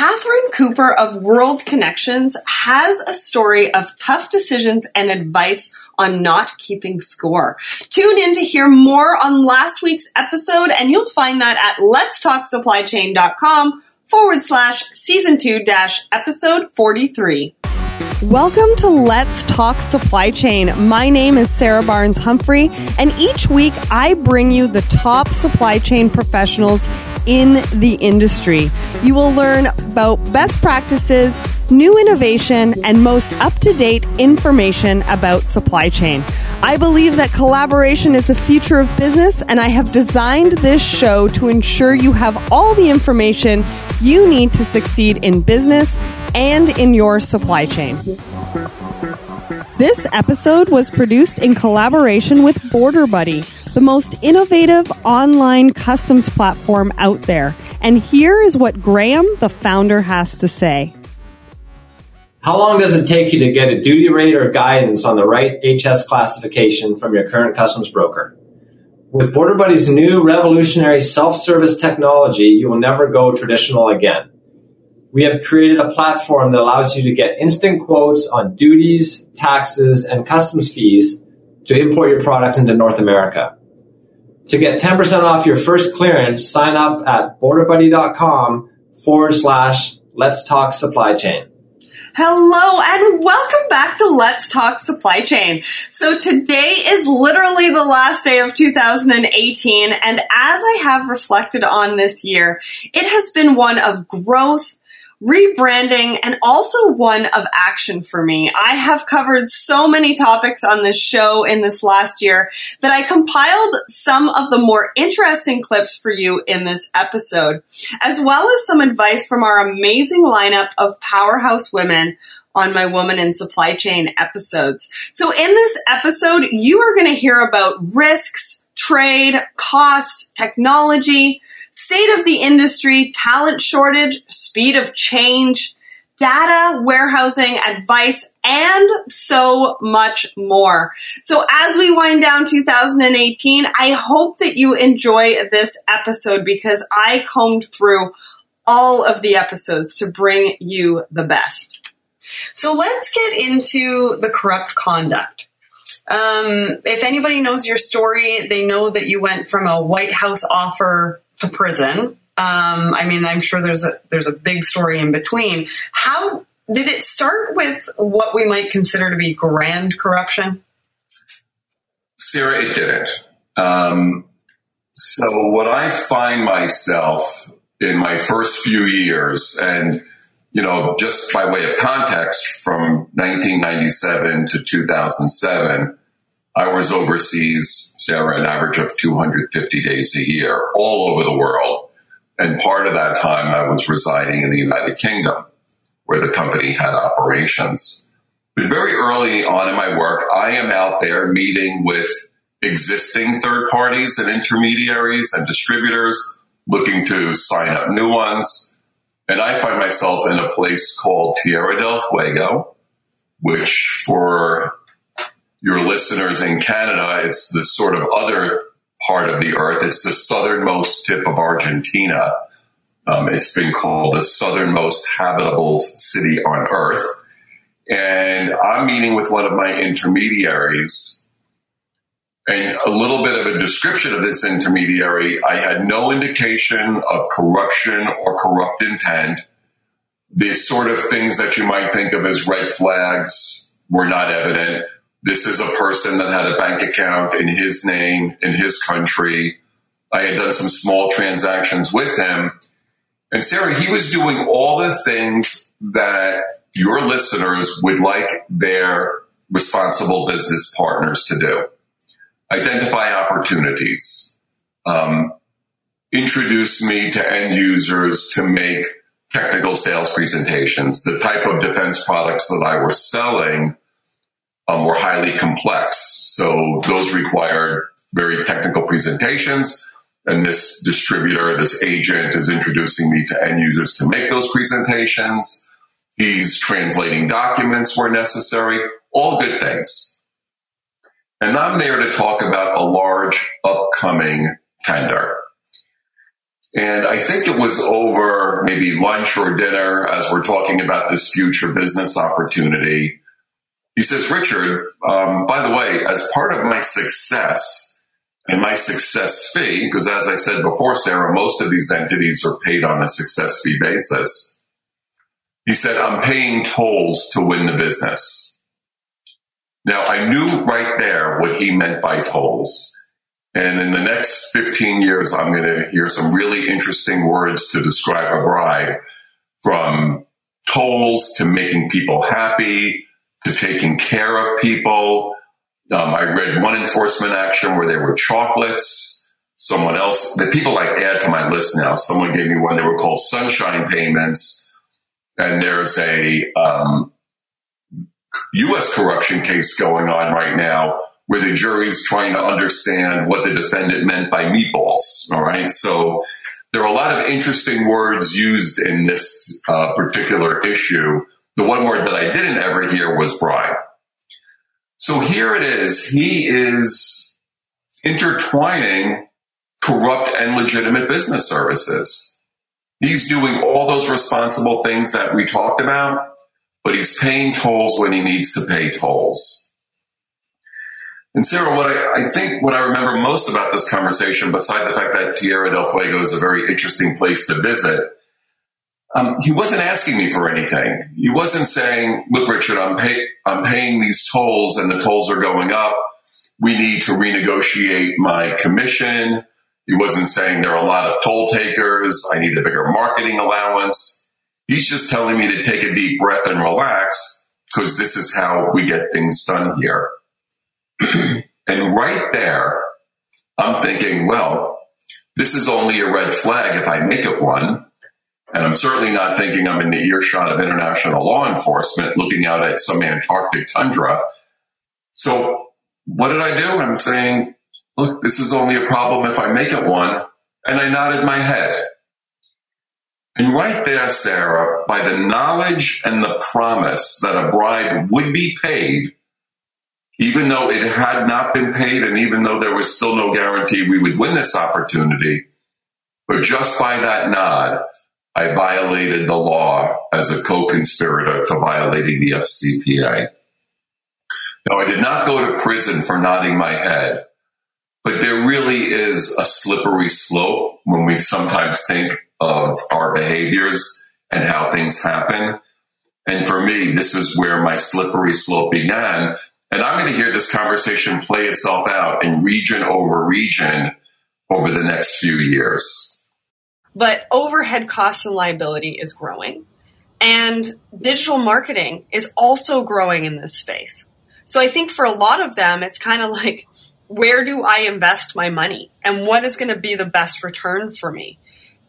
Catherine Cooper of World Connections has a story of tough decisions and advice on not keeping score. Tune in to hear more on last week's episode, and you'll find that at letstalksupplychain.com forward slash season two dash episode 43. Welcome to Let's Talk Supply Chain. My name is Sarah Barnes Humphrey, and each week I bring you the top supply chain professionals in the industry. You will learn about best practices, new innovation, and most up to date information about supply chain. I believe that collaboration is the future of business, and I have designed this show to ensure you have all the information you need to succeed in business and in your supply chain. This episode was produced in collaboration with Border Buddy, the most innovative online customs platform out there. And here is what Graham, the founder, has to say. How long does it take you to get a duty rate or guidance on the right HS classification from your current customs broker? With Border Buddy's new revolutionary self-service technology, you will never go traditional again we have created a platform that allows you to get instant quotes on duties, taxes, and customs fees to import your products into North America. To get 10% off your first clearance, sign up at borderbuddy.com forward slash let's talk supply chain. Hello and welcome back to Let's Talk Supply Chain. So today is literally the last day of 2018 and as I have reflected on this year, it has been one of growth, rebranding and also one of action for me. I have covered so many topics on this show in this last year that I compiled some of the more interesting clips for you in this episode, as well as some advice from our amazing lineup of powerhouse women on my Woman in Supply Chain episodes. So in this episode, you are going to hear about risks, trade, cost, technology, state of the industry, talent shortage, speed of change, data, warehousing, advice, and so much more. So as we wind down 2018, I hope that you enjoy this episode because I combed through all of the episodes to bring you the best. So let's get into the corrupt conduct. Um, if anybody knows your story, they know that you went from a White House offer to prison. Um, I mean, I'm sure there's a there's a big story in between. How did it start with what we might consider to be grand corruption? Sarah, it didn't. Um, so what I find myself in my first few years, and you know, just by way of context, from 1997 to 2007, I was overseas, Sarah, an average of 250 days a year, all over the world. And part of that time I was residing in the United Kingdom, where the company had operations. But very early on in my work, I am out there meeting with existing third parties and intermediaries and distributors looking to sign up new ones. And I find myself in a place called Tierra del Fuego, which for your listeners in Canada, it's the sort of other part of the earth. It's the southernmost tip of Argentina. Um, it's been called the southernmost habitable city on earth. And I'm meeting with one of my intermediaries. And a little bit of a description of this intermediary. I had no indication of corruption or corrupt intent. The sort of things that you might think of as red flags were not evident this is a person that had a bank account in his name, in his country. I had done some small transactions with him. And Sarah, he was doing all the things that your listeners would like their responsible business partners to do. Identify opportunities, um, introduce me to end users to make technical sales presentations. The type of defense products that I was selling um, were highly complex. So those required very technical presentations. And this distributor, this agent is introducing me to end users to make those presentations. He's translating documents where necessary, all good things. And I'm there to talk about a large upcoming tender. And I think it was over maybe lunch or dinner as we're talking about this future business opportunity. He says, Richard, um, by the way, as part of my success and my success fee, because as I said before, Sarah, most of these entities are paid on a success fee basis. He said, I'm paying tolls to win the business. Now, I knew right there what he meant by tolls. And in the next 15 years, I'm going to hear some really interesting words to describe a bride from tolls to making people happy to taking care of people. Um, I read one enforcement action where there were chocolates. Someone else, the people I add to my list now, someone gave me one, they were called sunshine payments. And there's a um, U.S. corruption case going on right now where the jury's trying to understand what the defendant meant by meatballs. All right. So there are a lot of interesting words used in this uh, particular issue. The one word that I didn't ever hear was bribe. So here it is. He is intertwining corrupt and legitimate business services. He's doing all those responsible things that we talked about, but he's paying tolls when he needs to pay tolls. And Sarah, what I, I, think what I remember most about this conversation, beside the fact that Tierra del Fuego is a very interesting place to visit, um, he wasn't asking me for anything. He wasn't saying, "Look, Richard, I'm, pay- I'm paying these tolls, and the tolls are going up. We need to renegotiate my commission." He wasn't saying there are a lot of toll takers. I need a bigger marketing allowance. He's just telling me to take a deep breath and relax because this is how we get things done here. and right there, I'm thinking, well, this is only a red flag if I make it one. And I'm certainly not thinking I'm in the earshot of international law enforcement looking out at some Antarctic tundra. So what did I do? I'm saying, look, this is only a problem if I make it one. And I nodded my head. And right there, Sarah, by the knowledge and the promise that a bride would be paid even though it had not been paid and even though there was still no guarantee we would win this opportunity, but just by that nod, I violated the law as a co-conspirator to violating the FCPA. Now, I did not go to prison for nodding my head, but there really is a slippery slope when we sometimes think of our behaviors and how things happen. And for me, this is where my slippery slope began and I'm going to hear this conversation play itself out in region over region over the next few years. But overhead costs and liability is growing. And digital marketing is also growing in this space. So I think for a lot of them, it's kind of like, where do I invest my money? And what is going to be the best return for me?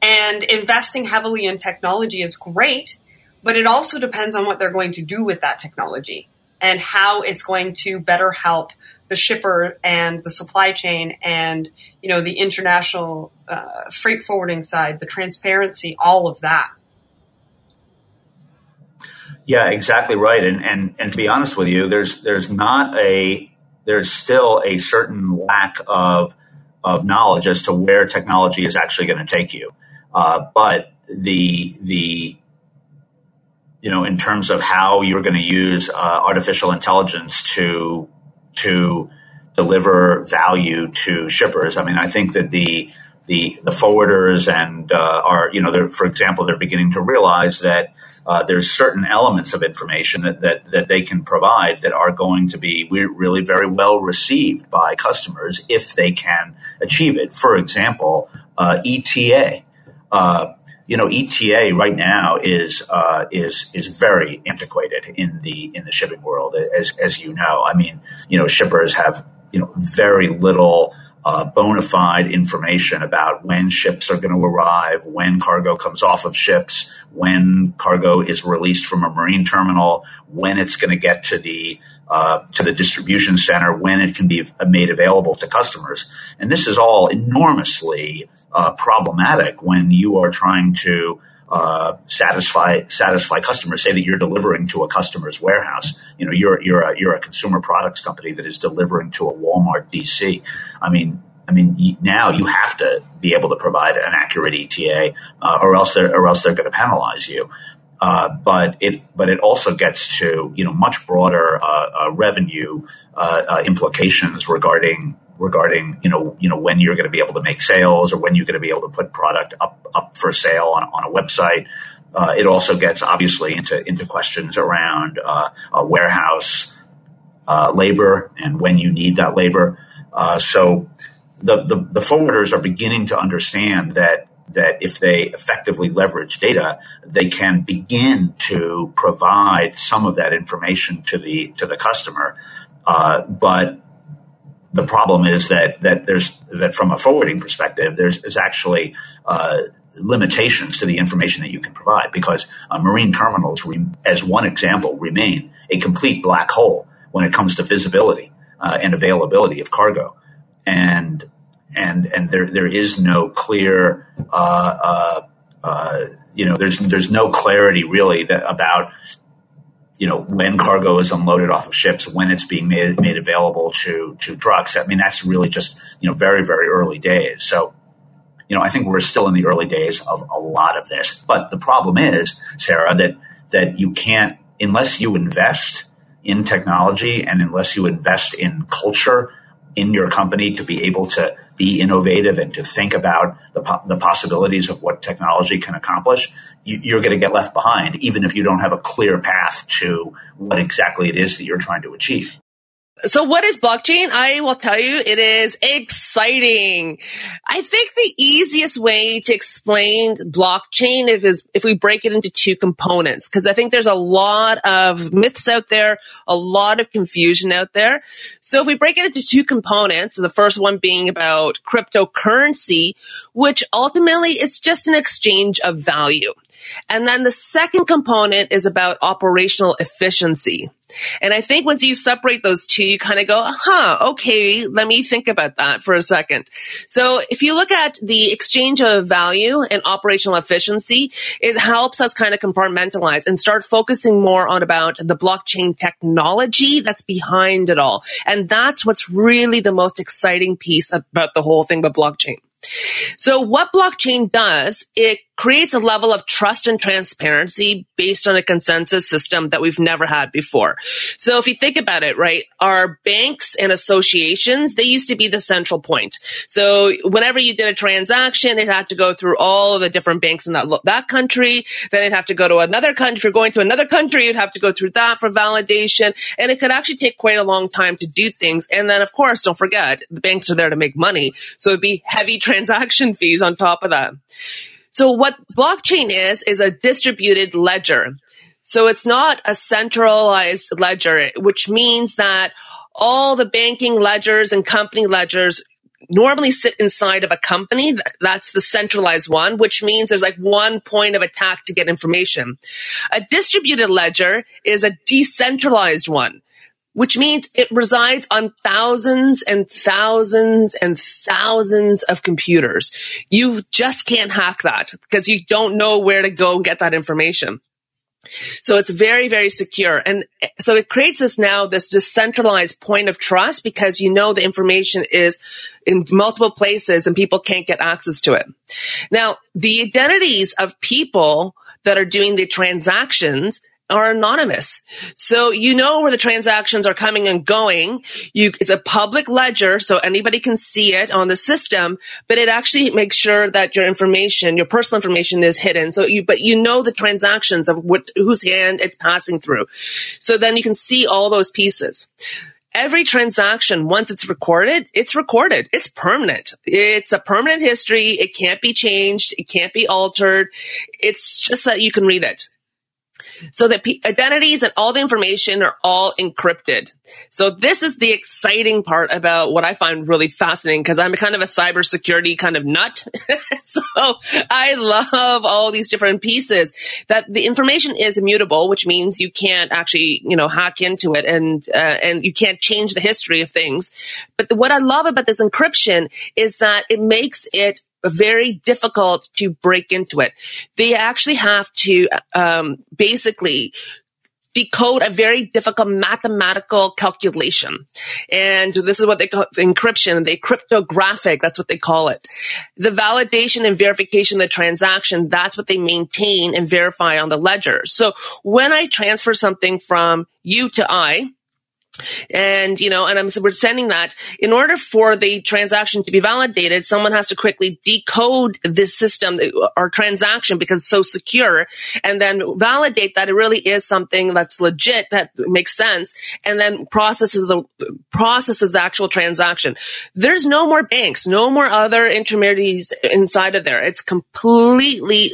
And investing heavily in technology is great, but it also depends on what they're going to do with that technology and how it's going to better help the shipper and the supply chain and you know the international uh, freight forwarding side, the transparency, all of that. Yeah, exactly right. And and and to be honest with you, there's there's not a there's still a certain lack of of knowledge as to where technology is actually going to take you. Uh, but the the you know, in terms of how you're going to use uh, artificial intelligence to to deliver value to shippers. I mean, I think that the the the forwarders and uh, are you know, for example, they're beginning to realize that. Uh, there's certain elements of information that, that, that they can provide that are going to be really very well received by customers if they can achieve it. For example, uh, ETA. Uh, you know, ETA right now is uh, is is very antiquated in the in the shipping world, as as you know. I mean, you know, shippers have you know very little uh, bona fide information about when ships are going to arrive, when cargo comes off of ships, when cargo is released from a marine terminal, when it's going to get to the uh, to the distribution center, when it can be made available to customers. And this is all enormously uh, problematic when you are trying to uh, satisfy satisfy customers. Say that you're delivering to a customer's warehouse. You know, you're you're a, you're a consumer products company that is delivering to a Walmart DC. I mean, I mean, now you have to be able to provide an accurate ETA, uh, or else they're or else they're going to penalize you. Uh, but it but it also gets to you know much broader uh, uh revenue uh, uh, implications regarding regarding you know you know when you're going to be able to make sales or when you're going to be able to put product up up for sale on, on a website. it also gets obviously into into questions around warehouse labor and when you need that labor. so the, the, the forwarders are beginning to understand that that if they effectively leverage data, they can begin to provide some of that information to the to the customer. Uh, but the problem is that that there's that from a forwarding perspective, there's, there's actually uh, limitations to the information that you can provide because uh, marine terminals, re- as one example, remain a complete black hole when it comes to visibility uh, and availability of cargo, and and and there there is no clear uh, uh, uh, you know there's there's no clarity really that about you know when cargo is unloaded off of ships when it's being made made available to to trucks i mean that's really just you know very very early days. So you know i think we're still in the early days of a lot of this. But the problem is sarah that that you can't unless you invest in technology and unless you invest in culture in your company to be able to be innovative and to think about the, po- the possibilities of what technology can accomplish, you, are going to get left behind, even if you don't have a clear path to what exactly it is that you're trying to achieve. So what is blockchain? I will tell you, it is exciting. I think the easiest way to explain blockchain is if we break it into two components, because I think there's a lot of myths out there, a lot of confusion out there. So if we break it into two components, the first one being about cryptocurrency, which ultimately is just an exchange of value. And then the second component is about operational efficiency. And I think once you separate those two, you kind of go, huh, okay, let me think about that for a second. So if you look at the exchange of value and operational efficiency, it helps us kind of compartmentalize and start focusing more on about the blockchain technology that's behind it all. And that's what's really the most exciting piece about the whole thing about blockchain. So what blockchain does, it creates a level of trust and transparency based on a consensus system that we've never had before. So if you think about it, right, our banks and associations, they used to be the central point. So whenever you did a transaction, it had to go through all the different banks in that, that country. Then it'd have to go to another country. If you're going to another country, you'd have to go through that for validation. And it could actually take quite a long time to do things. And then of course, don't forget, the banks are there to make money. So it'd be heavy transaction fees on top of that. So what blockchain is, is a distributed ledger. So it's not a centralized ledger, which means that all the banking ledgers and company ledgers normally sit inside of a company. That's the centralized one, which means there's like one point of attack to get information. A distributed ledger is a decentralized one which means it resides on thousands and thousands and thousands of computers. You just can't hack that because you don't know where to go and get that information. So it's very, very secure. And so it creates this now, this decentralized point of trust because you know the information is in multiple places and people can't get access to it. Now, the identities of people that are doing the transactions are anonymous. So you know where the transactions are coming and going. You, it's a public ledger, so anybody can see it on the system, but it actually makes sure that your information, your personal information is hidden. So you, but you know the transactions of what, whose hand it's passing through. So then you can see all those pieces every transaction, once it's recorded, it's recorded. It's permanent. It's a permanent history. It can't be changed. It can't be altered. It's just that you can read it. So the p- identities and all the information are all encrypted. So this is the exciting part about what I find really fascinating because I'm kind of a cybersecurity kind of nut. so I love all these different pieces that the information is immutable, which means you can't actually, you know, hack into it and, uh, and you can't change the history of things. But the, what I love about this encryption is that it makes it very difficult to break into it. They actually have to um, basically decode a very difficult mathematical calculation. And this is what they call encryption, they cryptographic, that's what they call it. The validation and verification of the transaction, that's what they maintain and verify on the ledger. So when I transfer something from you to I, and, you know, and I'm, we're sending that in order for the transaction to be validated, someone has to quickly decode this system or transaction because it's so secure and then validate that it really is something that's legit, that makes sense, and then processes the, processes the actual transaction. There's no more banks, no more other intermediaries inside of there. It's completely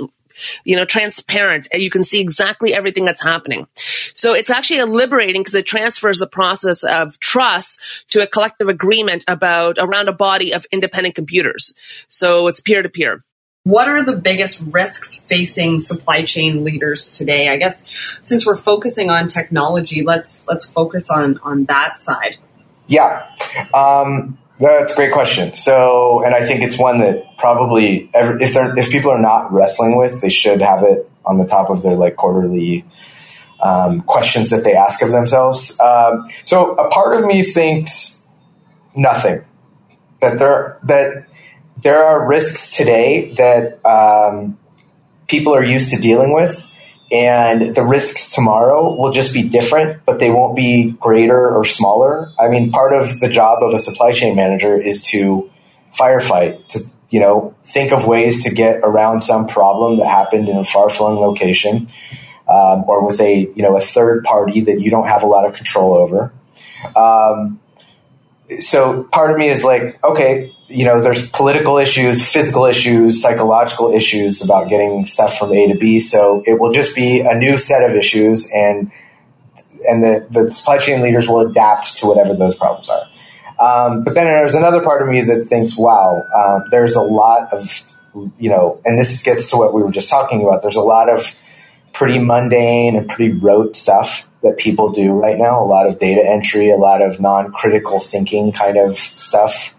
you know, transparent. You can see exactly everything that's happening. So it's actually liberating because it transfers the process of trust to a collective agreement about around a body of independent computers. So it's peer to peer. What are the biggest risks facing supply chain leaders today? I guess since we're focusing on technology, let's let's focus on on that side. Yeah. Um, that's a great question. So, and I think it's one that probably every, if they're, if people are not wrestling with, they should have it on the top of their like quarterly um, questions that they ask of themselves. Um, so, a part of me thinks nothing that there that there are risks today that um, people are used to dealing with and the risks tomorrow will just be different, but they won't be greater or smaller. I mean, part of the job of a supply chain manager is to firefight, to you know, think of ways to get around some problem that happened in a far-flung location, um, or with a you know a third party that you don't have a lot of control over. Um, so part of me is like, okay, you know, there's political issues, physical issues, psychological issues about getting stuff from A to B. So it will just be a new set of issues, and and the, the supply chain leaders will adapt to whatever those problems are. Um, but then there's another part of me that thinks, wow, um, there's a lot of, you know, and this gets to what we were just talking about. There's a lot of pretty mundane and pretty rote stuff that people do right now. A lot of data entry, a lot of non-critical thinking kind of stuff.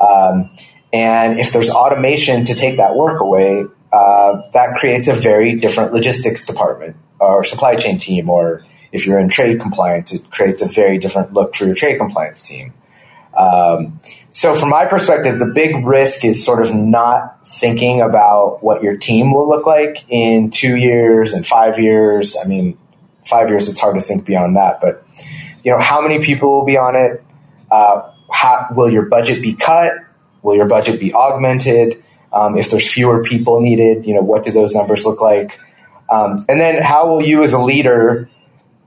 Um, and if there's automation to take that work away, uh, that creates a very different logistics department or supply chain team. Or if you're in trade compliance, it creates a very different look for your trade compliance team. Um, so, from my perspective, the big risk is sort of not thinking about what your team will look like in two years and five years. I mean, five years, it's hard to think beyond that. But you know, how many people will be on it? Uh, how, will your budget be cut? Will your budget be augmented? Um, if there's fewer people needed, you know, what do those numbers look like? Um, and then how will you as a leader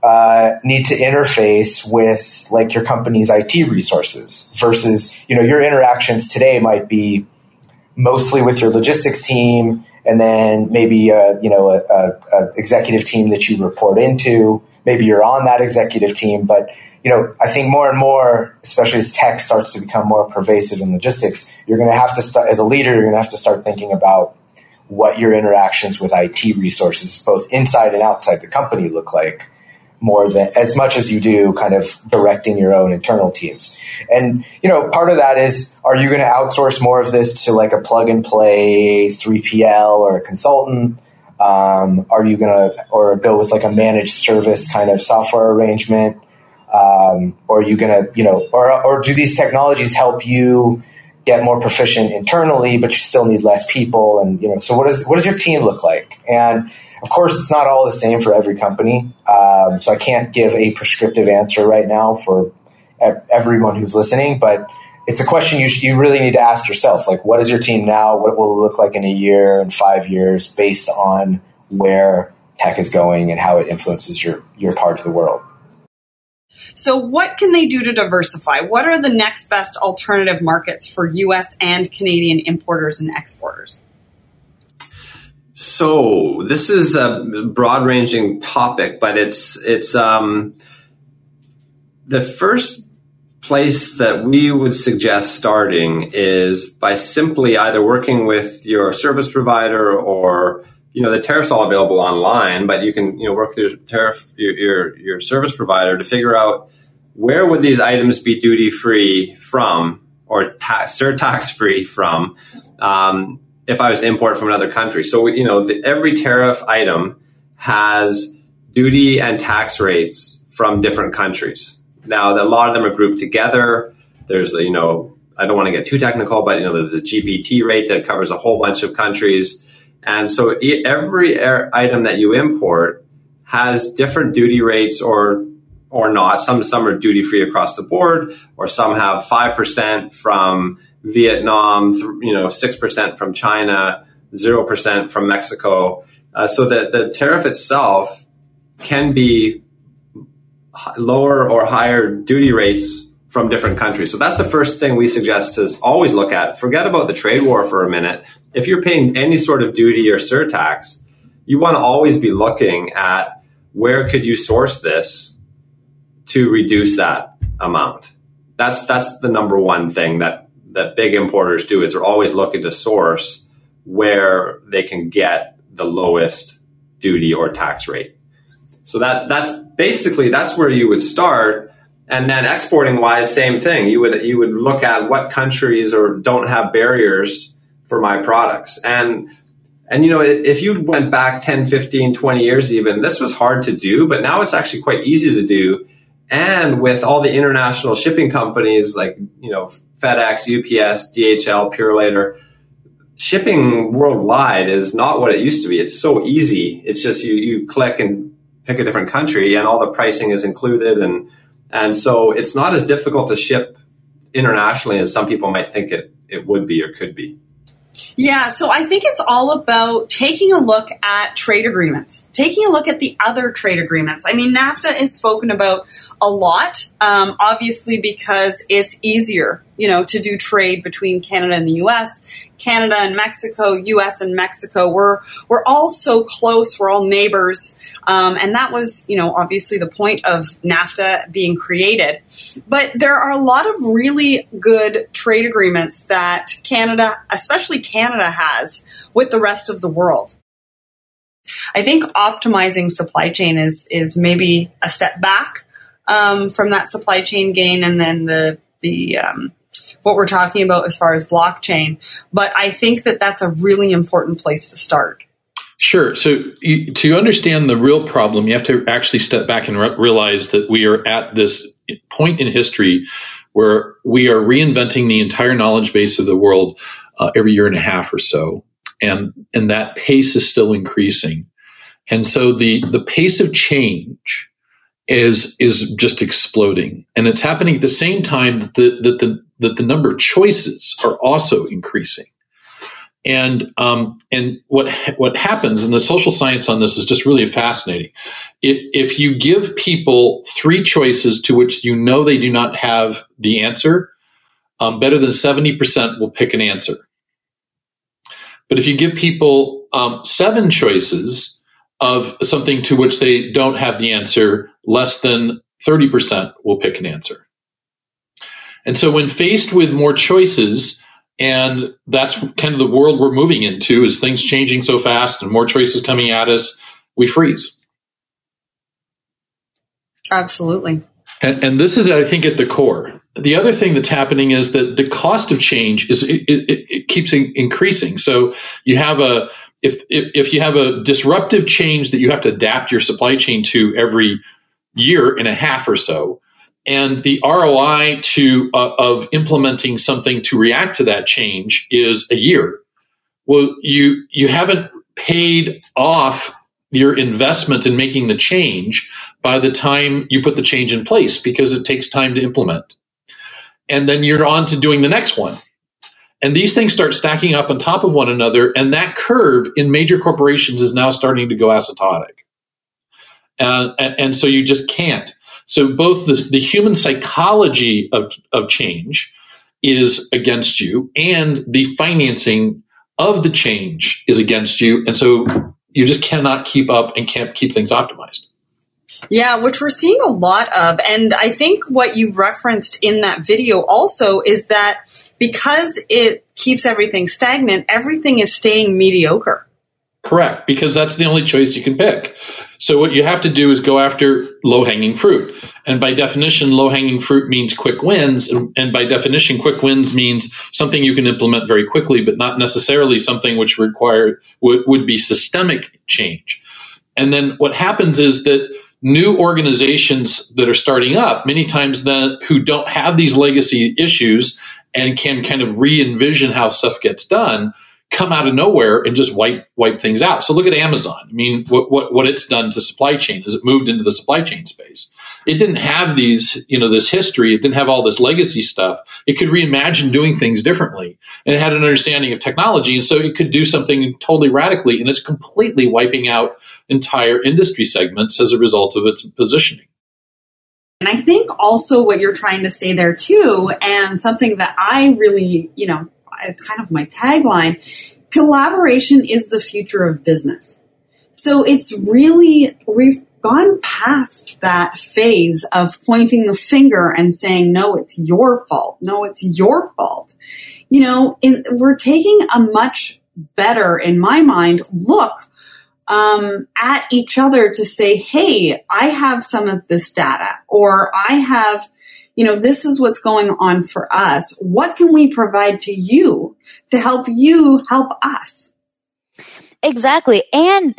uh, need to interface with like your company's IT resources versus, you know, your interactions today might be mostly with your logistics team and then maybe a, you know a, a, a, executive team that you report into. Maybe you're on that executive team, but you know I think more and more, especially as tech starts to become more pervasive in logistics, you're going to have to start as a leader. You're going to have to start thinking about what your interactions with IT resources, both inside and outside the company, look like more than as much as you do kind of directing your own internal teams. And, you know, part of that is are you going to outsource more of this to like a plug and play 3PL or a consultant? Um, are you going to, or go with like a managed service kind of software arrangement? Um, or are you going to, you know, or, or do these technologies help you get more proficient internally, but you still need less people? And, you know, so what, is, what does your team look like? And, of course, it's not all the same for every company. Um, so I can't give a prescriptive answer right now for everyone who's listening, but it's a question you, you really need to ask yourself. Like, what is your team now? What will it look like in a year and five years based on where tech is going and how it influences your, your part of the world? So, what can they do to diversify? What are the next best alternative markets for US and Canadian importers and exporters? So this is a broad ranging topic, but it's it's um, the first place that we would suggest starting is by simply either working with your service provider or you know the tariffs all available online, but you can you know work with your tariff your your, your service provider to figure out where would these items be duty free from or tax, surtax free from. Um, if I was to import from another country. So, you know, the, every tariff item has duty and tax rates from different countries. Now, a lot of them are grouped together. There's, you know, I don't want to get too technical, but you know, there's a GPT rate that covers a whole bunch of countries. And so every item that you import has different duty rates or or not. Some some are duty free across the board, or some have five percent from Vietnam, you know, six percent from China, zero percent from Mexico. Uh, so that the tariff itself can be lower or higher duty rates from different countries. So that's the first thing we suggest is always look at. Forget about the trade war for a minute. If you're paying any sort of duty or surtax, you want to always be looking at where could you source this to reduce that amount. That's that's the number one thing that that big importers do is they're always looking to source where they can get the lowest duty or tax rate. So that that's basically that's where you would start. And then exporting wise, same thing. You would you would look at what countries or don't have barriers for my products. And and you know, if you went back 10, 15, 20 years even, this was hard to do, but now it's actually quite easy to do. And with all the international shipping companies like, you know, FedEx, UPS, DHL, Purolator, shipping worldwide is not what it used to be. It's so easy. It's just you, you click and pick a different country and all the pricing is included. And, and so it's not as difficult to ship internationally as some people might think it, it would be or could be. Yeah, so I think it's all about taking a look at trade agreements, taking a look at the other trade agreements. I mean, NAFTA is spoken about a lot, um, obviously because it's easier, you know, to do trade between Canada and the U.S. Canada and Mexico, U.S. and Mexico. We're we're all so close. We're all neighbors, um, and that was, you know, obviously the point of NAFTA being created. But there are a lot of really good trade agreements that Canada, especially Canada, has with the rest of the world. I think optimizing supply chain is is maybe a step back um, from that supply chain gain, and then the the um, what we're talking about as far as blockchain. But I think that that's a really important place to start. Sure. So you, to understand the real problem, you have to actually step back and re- realize that we are at this point in history where we are reinventing the entire knowledge base of the world uh, every year and a half or so, and and that pace is still increasing. And so the the pace of change is is just exploding, and it's happening at the same time that the that the that the number of choices are also increasing. And um, and what what happens, and the social science on this is just really fascinating. If, if you give people three choices to which you know they do not have the answer, um, better than seventy percent will pick an answer. But if you give people um, seven choices of something to which they don't have the answer, less than 30% will pick an answer. And so when faced with more choices, and that's kind of the world we're moving into is things changing so fast and more choices coming at us, we freeze. Absolutely. And, and this is, I think, at the core. The other thing that's happening is that the cost of change is it, it, it keeps increasing. So you have a if, if if you have a disruptive change that you have to adapt your supply chain to every year and a half or so, and the ROI to uh, of implementing something to react to that change is a year. Well, you you haven't paid off your investment in making the change by the time you put the change in place because it takes time to implement. And then you're on to doing the next one. And these things start stacking up on top of one another, and that curve in major corporations is now starting to go asymptotic. Uh, and, and so you just can't. So both the, the human psychology of, of change is against you and the financing of the change is against you. And so you just cannot keep up and can't keep things optimized. Yeah, which we're seeing a lot of. And I think what you referenced in that video also is that because it keeps everything stagnant, everything is staying mediocre. Correct, because that's the only choice you can pick. So what you have to do is go after low hanging fruit. And by definition, low hanging fruit means quick wins. And by definition, quick wins means something you can implement very quickly, but not necessarily something which require would, would be systemic change. And then what happens is that new organizations that are starting up, many times then who don't have these legacy issues and can kind of re envision how stuff gets done, come out of nowhere and just wipe wipe things out. So look at Amazon. I mean, what what, what it's done to supply chain is it moved into the supply chain space. It didn't have these, you know, this history. It didn't have all this legacy stuff. It could reimagine doing things differently, and it had an understanding of technology, and so it could do something totally radically. And it's completely wiping out entire industry segments as a result of its positioning. And I think also what you're trying to say there too, and something that I really, you know, it's kind of my tagline collaboration is the future of business. So it's really, we've gone past that phase of pointing the finger and saying, no, it's your fault. No, it's your fault. You know, in, we're taking a much better, in my mind, look um, at each other to say, hey, I have some of this data, or I have you know, this is what's going on for us. What can we provide to you to help you help us? Exactly. And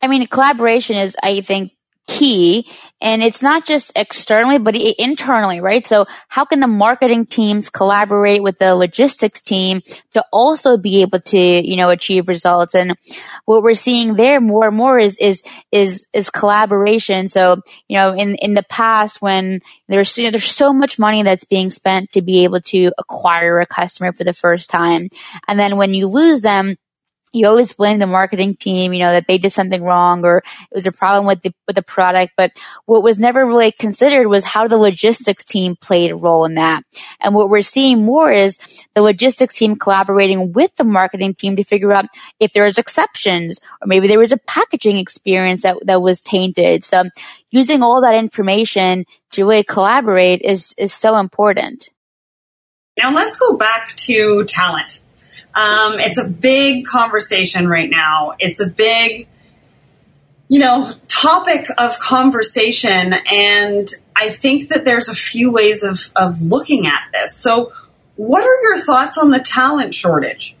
I mean, collaboration is, I think, key and it's not just externally but internally right? So how can the marketing teams collaborate with the logistics team to also be able to you know achieve results? And what we're seeing there more and more is is is is collaboration. So you know in in the past when there's you know, there's so much money that's being spent to be able to acquire a customer for the first time and then when you lose them you always blame the marketing team, you know, that they did something wrong or it was a problem with the, with the product. But what was never really considered was how the logistics team played a role in that. And what we're seeing more is the logistics team collaborating with the marketing team to figure out if there's exceptions or maybe there was a packaging experience that, that was tainted. So using all that information to really collaborate is, is so important. Now let's go back to talent. Um, it's a big conversation right now. It's a big, you know, topic of conversation. And I think that there's a few ways of, of looking at this. So, what are your thoughts on the talent shortage?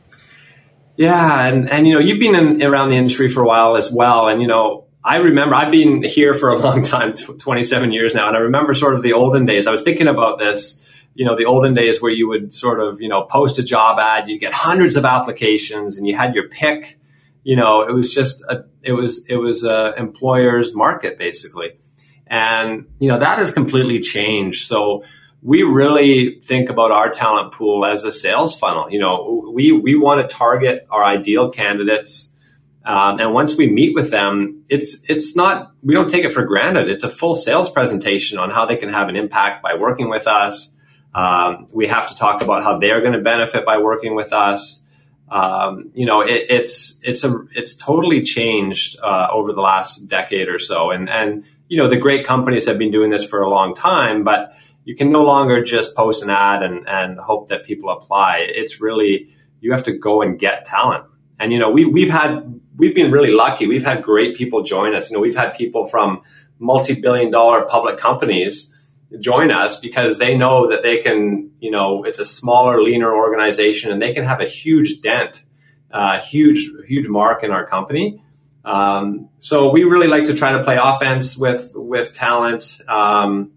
Yeah, and, and you know, you've been in, around the industry for a while as well. And, you know, I remember I've been here for a long time, 27 years now. And I remember sort of the olden days. I was thinking about this you know, the olden days where you would sort of, you know, post a job ad, you get hundreds of applications and you had your pick, you know, it was just a, it was, it was a employer's market basically. And, you know, that has completely changed. So we really think about our talent pool as a sales funnel. You know, we, we want to target our ideal candidates. Um, and once we meet with them, it's it's not we don't take it for granted. It's a full sales presentation on how they can have an impact by working with us, um, we have to talk about how they're going to benefit by working with us. Um, you know, it, it's it's a it's totally changed uh, over the last decade or so, and and you know the great companies have been doing this for a long time, but you can no longer just post an ad and and hope that people apply. It's really you have to go and get talent, and you know we we've had we've been really lucky. We've had great people join us. You know, we've had people from multi billion dollar public companies join us because they know that they can, you know, it's a smaller, leaner organization and they can have a huge dent, uh, huge, huge mark in our company. Um, so we really like to try to play offense with, with talent. Um,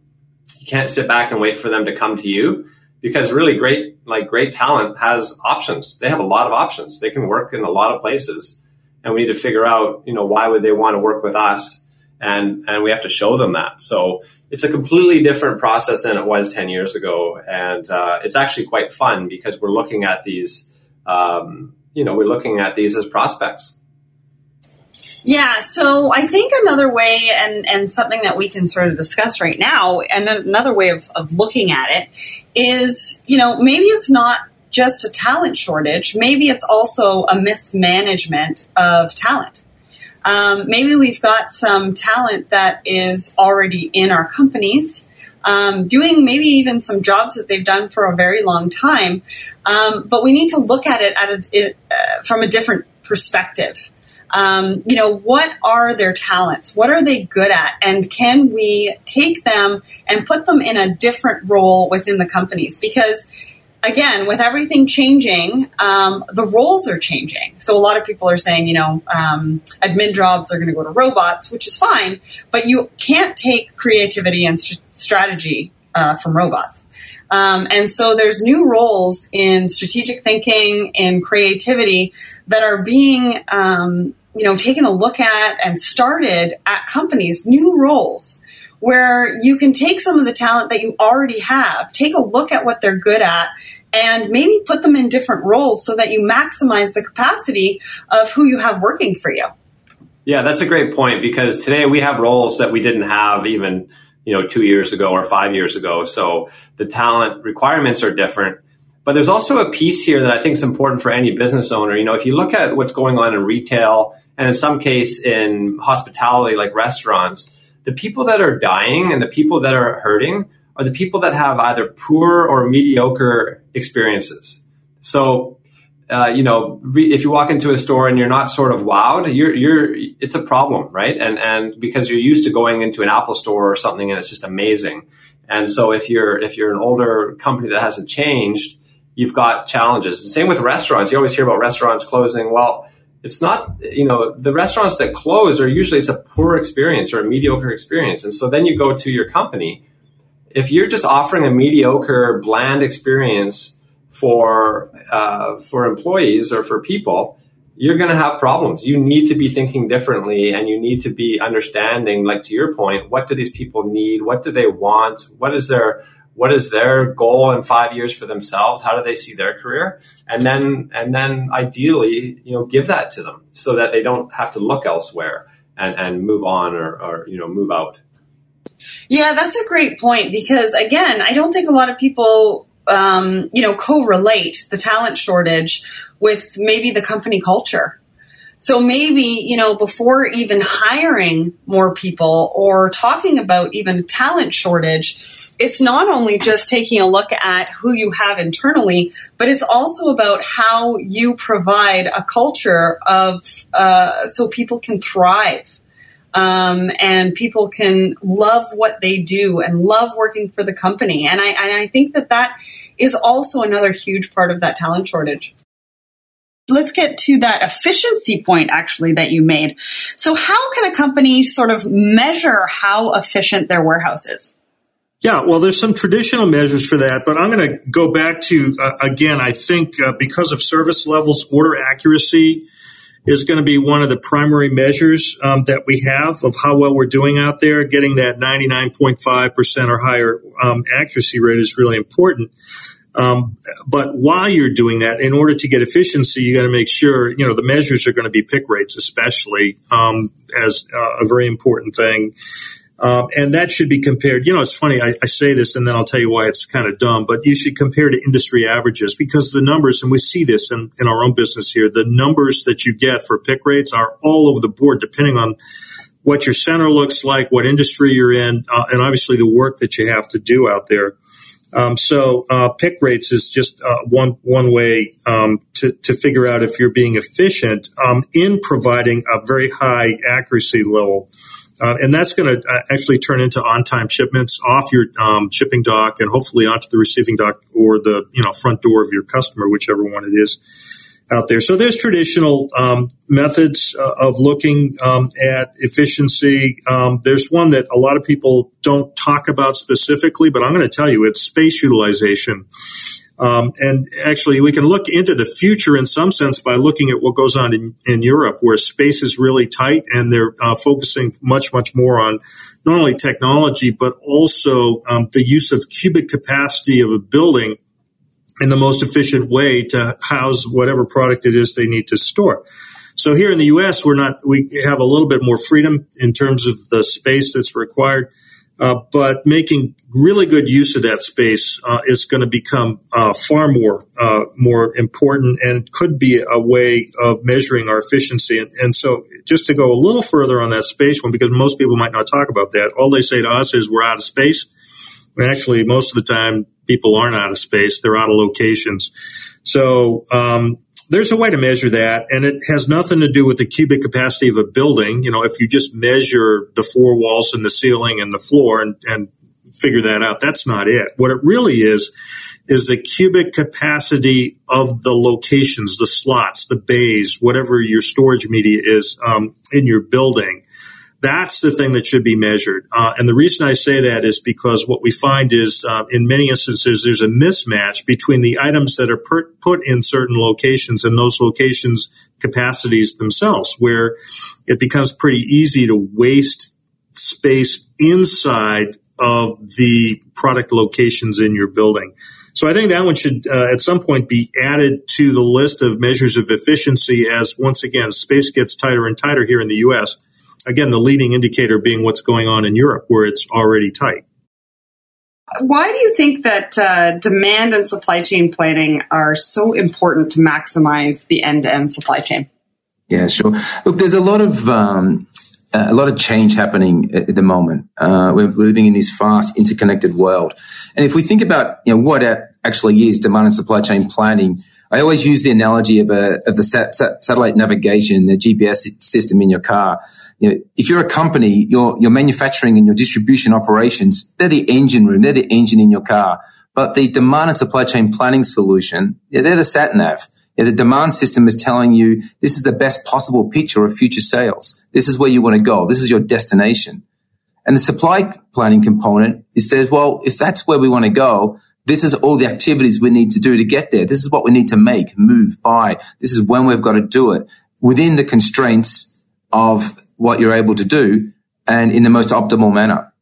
you can't sit back and wait for them to come to you because really great, like great talent has options. They have a lot of options. They can work in a lot of places and we need to figure out, you know, why would they want to work with us? And, and we have to show them that. So, it's a completely different process than it was 10 years ago. And uh, it's actually quite fun because we're looking at these, um, you know, we're looking at these as prospects. Yeah, so I think another way, and, and something that we can sort of discuss right now, and another way of, of looking at it is, you know, maybe it's not just a talent shortage, maybe it's also a mismanagement of talent. Um, maybe we've got some talent that is already in our companies. Um, doing maybe even some jobs that they've done for a very long time, um, but we need to look at it at a, uh, from a different perspective. Um, you know, what are their talents? What are they good at? And can we take them and put them in a different role within the companies? Because again, with everything changing, um, the roles are changing. So a lot of people are saying, you know, um, admin jobs are going to go to robots, which is fine, but you can't take creativity and st- strategy uh, from robots. Um, and so there's new roles in strategic thinking and creativity that are being, um, you know, taken a look at and started at companies, new roles where you can take some of the talent that you already have, take a look at what they're good at, and maybe put them in different roles so that you maximize the capacity of who you have working for you. Yeah, that's a great point because today we have roles that we didn't have even, you know, 2 years ago or 5 years ago. So the talent requirements are different. But there's also a piece here that I think is important for any business owner. You know, if you look at what's going on in retail and in some case in hospitality like restaurants, the people that are dying and the people that are hurting are the people that have either poor or mediocre experiences. So, uh, you know, re- if you walk into a store and you're not sort of wowed, you're, you're, it's a problem, right? And, and because you're used to going into an Apple store or something and it's just amazing. And so if you're, if you're an older company that hasn't changed, you've got challenges. The same with restaurants. You always hear about restaurants closing. Well, it's not you know the restaurants that close are usually it's a poor experience or a mediocre experience. And so then you go to your company. If you're just offering a mediocre bland experience for uh, for employees or for people you're going to have problems. You need to be thinking differently and you need to be understanding like to your point what do these people need? What do they want? What is their what is their goal in five years for themselves? How do they see their career? And then, and then ideally, you know, give that to them so that they don't have to look elsewhere and, and move on or, or, you know, move out. Yeah, that's a great point because again, I don't think a lot of people, um, you know, correlate the talent shortage with maybe the company culture. So maybe, you know, before even hiring more people or talking about even talent shortage, it's not only just taking a look at who you have internally, but it's also about how you provide a culture of, uh, so people can thrive. Um, and people can love what they do and love working for the company. And I, and I think that that is also another huge part of that talent shortage let's get to that efficiency point actually that you made. So how can a company sort of measure how efficient their warehouse is? Yeah, well, there's some traditional measures for that, but I'm going to go back to, uh, again, I think uh, because of service levels, order accuracy is going to be one of the primary measures um, that we have of how well we're doing out there. Getting that 99.5% or higher um, accuracy rate is really important. Um, but while you're doing that, in order to get efficiency, you got to make sure you know the measures are going to be pick rates, especially um, as uh, a very important thing. Um, and that should be compared. You know, it's funny. I, I, say this, and then I'll tell you why it's kind of dumb. But you should compare to industry averages because the numbers, and we see this in, in our own business here. The numbers that you get for pick rates are all over the board, depending on what your center looks like, what industry you're in, uh, and obviously the work that you have to do out there. Um, so uh, pick rates is just uh, one one way um, to to figure out if you're being efficient um, in providing a very high accuracy level. Uh, and that's going to uh, actually turn into on-time shipments off your um, shipping dock and hopefully onto the receiving dock or the you know front door of your customer, whichever one it is out there. So there's traditional um, methods uh, of looking um, at efficiency. Um, there's one that a lot of people don't talk about specifically, but I'm going to tell you it's space utilization. Um, and actually, we can look into the future in some sense by looking at what goes on in, in Europe, where space is really tight and they're uh, focusing much, much more on not only technology, but also um, the use of cubic capacity of a building in the most efficient way to house whatever product it is they need to store. So here in the U.S., we're not, we have a little bit more freedom in terms of the space that's required. Uh, but making really good use of that space uh, is going to become uh, far more uh, more important and could be a way of measuring our efficiency. And, and, so, just to go a little further on that space one, because most people might not talk about that, all they say to us is we're out of space. Actually, most of the time, people aren't out of space; they're out of locations. So um, there's a way to measure that, and it has nothing to do with the cubic capacity of a building. You know, if you just measure the four walls and the ceiling and the floor and, and figure that out, that's not it. What it really is is the cubic capacity of the locations, the slots, the bays, whatever your storage media is um, in your building. That's the thing that should be measured. Uh, and the reason I say that is because what we find is uh, in many instances there's a mismatch between the items that are per- put in certain locations and those locations' capacities themselves, where it becomes pretty easy to waste space inside of the product locations in your building. So I think that one should uh, at some point be added to the list of measures of efficiency as once again space gets tighter and tighter here in the US again, the leading indicator being what's going on in Europe, where it's already tight. Why do you think that uh, demand and supply chain planning are so important to maximize the end to end supply chain? Yeah, sure. Look, there's a lot of um, a lot of change happening at the moment. Uh, we're living in this fast, interconnected world, and if we think about you know what actually is demand and supply chain planning, I always use the analogy of a of the sat- satellite navigation, the GPS system in your car you know, if you're a company, your, your manufacturing and your distribution operations, they're the engine room, they're the engine in your car. But the demand and supply chain planning solution, yeah, they're the sat nav. Yeah, the demand system is telling you this is the best possible picture of future sales. This is where you want to go. This is your destination. And the supply planning component, it says, well, if that's where we want to go, this is all the activities we need to do to get there. This is what we need to make, move, buy. This is when we've got to do it within the constraints of what you're able to do and in the most optimal manner.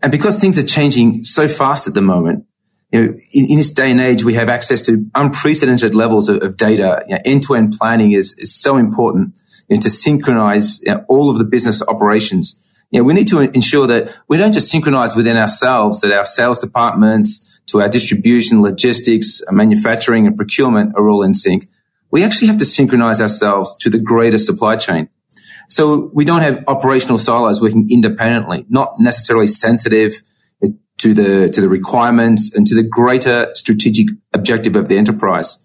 And because things are changing so fast at the moment, you know, in, in this day and age, we have access to unprecedented levels of, of data. End-to-end planning is, is so important you know, to synchronize all of the business operations. You we need to ensure that we don't just synchronize within ourselves, that our sales departments, to our distribution, logistics, uh, manufacturing, and procurement are all in sync. We actually have to synchronize ourselves to the greater supply chain. So we don't have operational silos working independently, not necessarily sensitive uh, to the, to the requirements and to the greater strategic objective of the enterprise.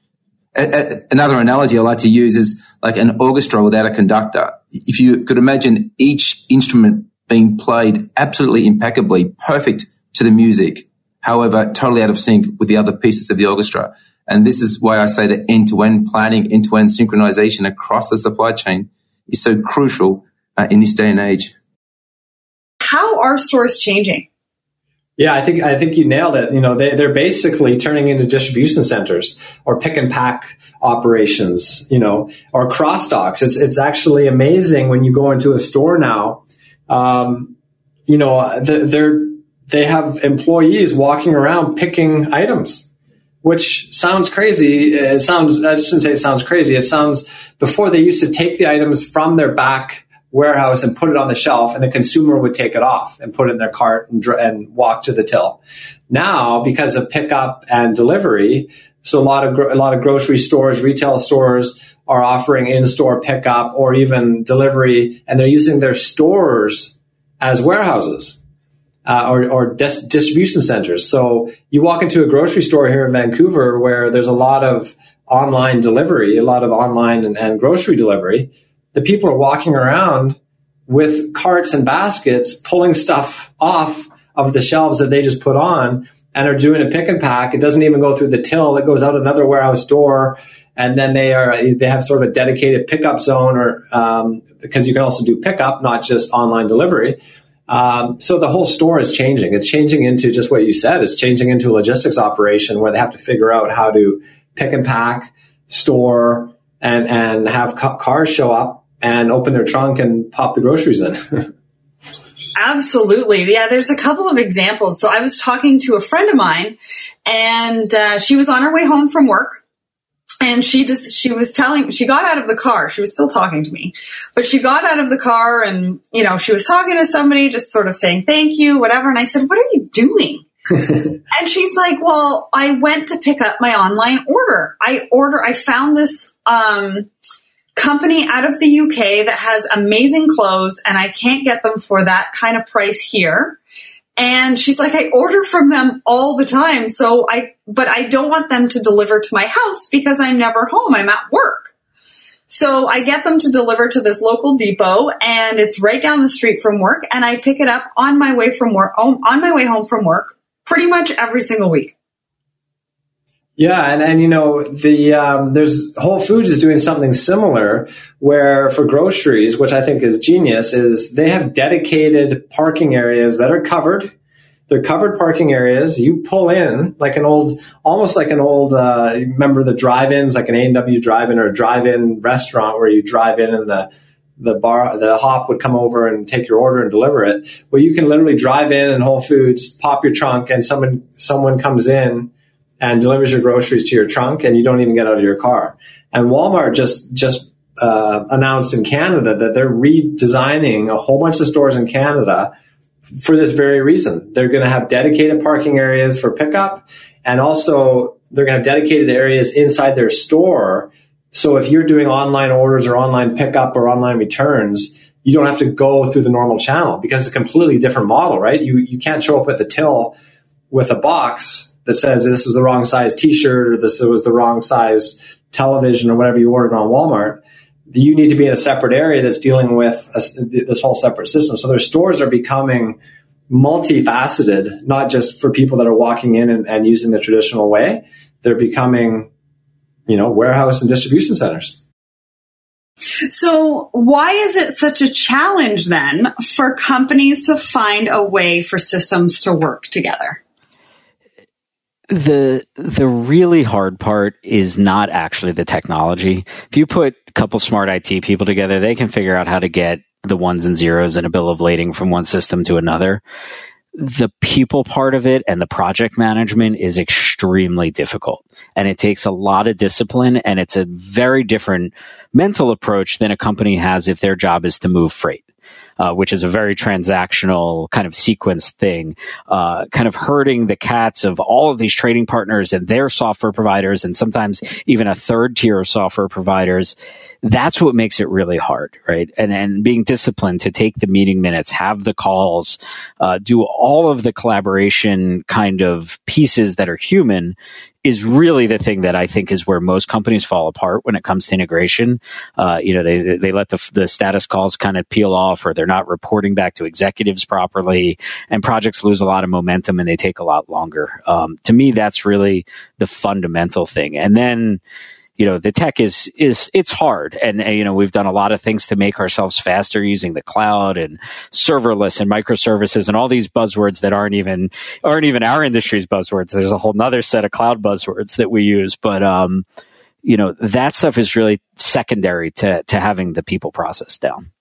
A, a, another analogy I like to use is like an orchestra without a conductor. If you could imagine each instrument being played absolutely impeccably, perfect to the music, however, totally out of sync with the other pieces of the orchestra. And this is why I say that end to end planning, end to end synchronization across the supply chain is so crucial uh, in this day and age. How are stores changing? Yeah, I think I think you nailed it. You know, they, they're basically turning into distribution centers or pick and pack operations. You know, or cross docks. It's it's actually amazing when you go into a store now. Um, you know, they're they have employees walking around picking items which sounds crazy. It sounds, I shouldn't say it sounds crazy. It sounds before they used to take the items from their back warehouse and put it on the shelf and the consumer would take it off and put it in their cart and, and walk to the till. Now, because of pickup and delivery, so a lot of, a lot of grocery stores, retail stores are offering in-store pickup or even delivery and they're using their stores as warehouses uh, or, or dis- distribution centers. So you walk into a grocery store here in Vancouver where there's a lot of online delivery, a lot of online and, and grocery delivery. The people are walking around with carts and baskets, pulling stuff off of the shelves that they just put on and are doing a pick and pack. It doesn't even go through the till. It goes out another warehouse door. And then they are, they have sort of a dedicated pickup zone or, um, because you can also do pickup, not just online delivery. Um, so the whole store is changing. It's changing into just what you said. It's changing into a logistics operation where they have to figure out how to pick and pack, store, and and have ca- cars show up and open their trunk and pop the groceries in. Absolutely. Yeah, there's a couple of examples. So I was talking to a friend of mine and uh, she was on her way home from work and she just she was telling she got out of the car. She was still talking to me. But she got out of the car and you know she was talking to somebody just sort of saying thank you whatever. And i said what are you doing? And she's like well i went to pick up my online order. I order i found this um, company out of the uk that has amazing clothes and i can't get them for that kind of price here and she's like, I order from them all the time. So I, but I don't want them to deliver to my house because I'm never home. I'm at work. So I get them to deliver to this local depot and it's right down the street from work. And I pick it up on my way from work, on my way home from work pretty much every single week. Yeah, and, and you know the um, there's Whole Foods is doing something similar where for groceries, which I think is genius, is they have dedicated parking areas that are covered. They're covered parking areas. You pull in like an old, almost like an old. Uh, remember the drive-ins, like an A and W drive-in or a drive-in restaurant where you drive in and the the bar, the hop would come over and take your order and deliver it. Well, you can literally drive in and Whole Foods, pop your trunk, and someone someone comes in and delivers your groceries to your trunk, and you don't even get out of your car. And Walmart just just uh, announced in Canada that they're redesigning a whole bunch of stores in Canada for this very reason. They're going to have dedicated parking areas for pickup, and also they're going to have dedicated areas inside their store. So if you're doing online orders or online pickup or online returns, you don't have to go through the normal channel because it's a completely different model, right? You you can't show up with a till with a box that says this is the wrong size T-shirt or this was the wrong size television or whatever you ordered on Walmart. You need to be in a separate area that's dealing with a, this whole separate system. So their stores are becoming multifaceted, not just for people that are walking in and, and using the traditional way. They're becoming, you know, warehouse and distribution centers. So, why is it such a challenge then for companies to find a way for systems to work together? The the really hard part is not actually the technology. If you put a couple smart IT people together, they can figure out how to get the ones and zeros in a bill of lading from one system to another. The people part of it and the project management is extremely difficult. And it takes a lot of discipline and it's a very different mental approach than a company has if their job is to move freight uh, which is a very transactional kind of sequence thing, uh, kind of hurting the cats of all of these trading partners and their software providers, and sometimes even a third tier of software providers. That's what makes it really hard, right? And and being disciplined to take the meeting minutes, have the calls, uh, do all of the collaboration kind of pieces that are human is really the thing that I think is where most companies fall apart when it comes to integration. Uh, you know, they they let the the status calls kind of peel off, or they're not reporting back to executives properly, and projects lose a lot of momentum and they take a lot longer. Um, to me, that's really the fundamental thing. And then you know the tech is is it's hard. And, and, you know we've done a lot of things to make ourselves faster using the cloud and serverless and microservices and all these buzzwords that aren't even aren't even our industry's buzzwords. There's a whole nother set of cloud buzzwords that we use. But um you know that stuff is really secondary to to having the people process down.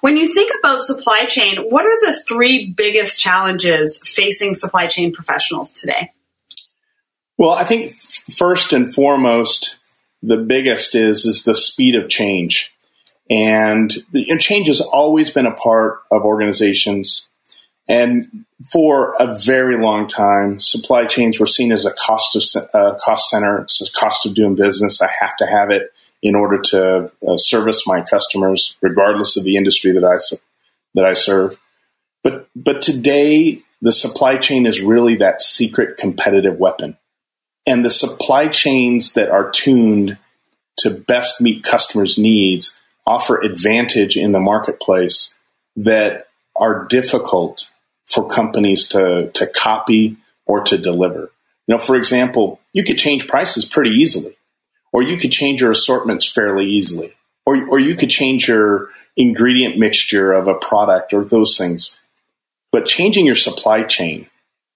When you think about supply chain, what are the three biggest challenges facing supply chain professionals today? Well, I think first and foremost, the biggest is is the speed of change, and, and change has always been a part of organizations. And for a very long time, supply chains were seen as a cost of uh, cost center. It's a cost of doing business. I have to have it in order to uh, service my customers, regardless of the industry that I that I serve. But but today, the supply chain is really that secret competitive weapon and the supply chains that are tuned to best meet customers' needs offer advantage in the marketplace that are difficult for companies to, to copy or to deliver. You know, for example, you could change prices pretty easily, or you could change your assortments fairly easily, or, or you could change your ingredient mixture of a product or those things. But changing your supply chain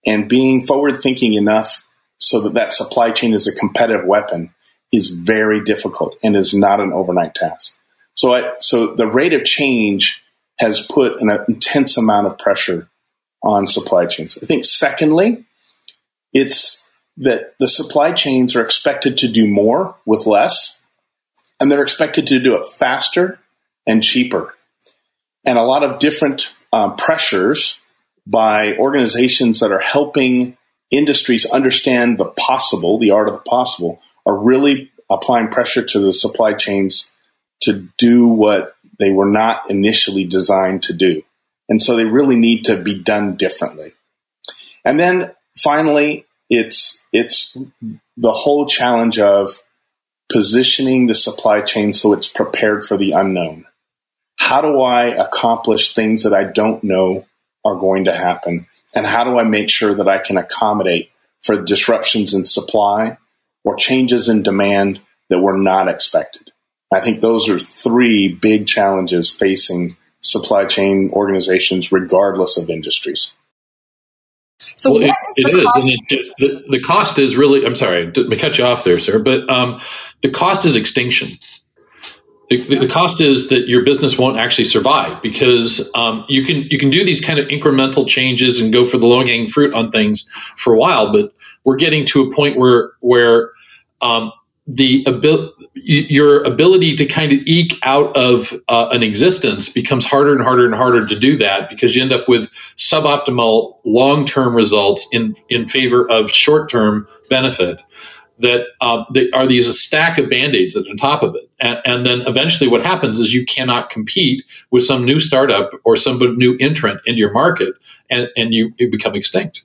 and being forward thinking enough so that that supply chain is a competitive weapon is very difficult and is not an overnight task. So, I, so the rate of change has put an intense amount of pressure on supply chains. I think, secondly, it's that the supply chains are expected to do more with less, and they're expected to do it faster and cheaper. And a lot of different um, pressures by organizations that are helping industries understand the possible, the art of the possible, are really applying pressure to the supply chains to do what they were not initially designed to do. And so they really need to be done differently. And then finally, it's, it's the whole challenge of positioning the supply chain so it's prepared for the unknown. How do I accomplish things that I don't know are going to happen? And how do I make sure that I can accommodate for disruptions in supply or changes in demand that were not expected. I think those are three big challenges facing supply chain organizations, regardless of industries. So well, it, it is, and it, the, the cost is really. I'm sorry to cut you off there, sir, but um, the cost is extinction. The, the, cost is that your business won't actually survive because um, you can you can do these kind of incremental changes and go for the low hanging fruit on things for a while, but we're getting to a point where where um, the ability your ability to kind of eke out of uh, an existence becomes harder and harder and harder to do that because you end up with suboptimal long-term results in in favor of short-term benefit that uh, are these a stack of band-aids at the top of it and, and, then eventually what happens is you cannot compete with some new startup or some new entrant into your market and, and you, you become extinct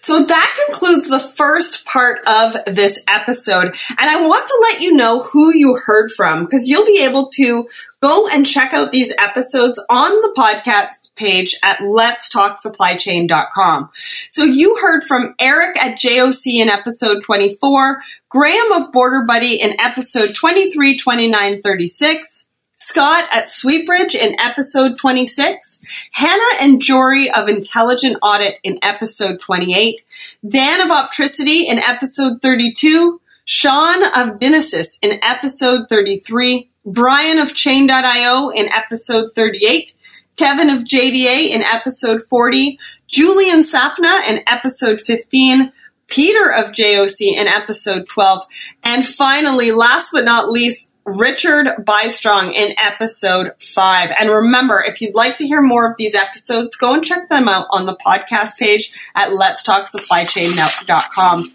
so that concludes the first part of this episode. And I want to let you know who you heard from because you'll be able to go and check out these episodes on the podcast page at letstalksupplychain.com. So you heard from Eric at JOC in episode 24, Graham of Border Buddy in episode 23, 29, 36, Scott at Sweetbridge in episode 26, Hannah and Jory of Intelligent Audit in episode 28, Dan of Optricity in episode 32, Sean of Dynasis in episode 33, Brian of Chain.io in episode 38, Kevin of JDA in episode 40, Julian Sapna in episode 15, Peter of JOC in episode 12, and finally, last but not least, Richard Bystrong in episode five. And remember, if you'd like to hear more of these episodes, go and check them out on the podcast page at letstalksupplychain.com.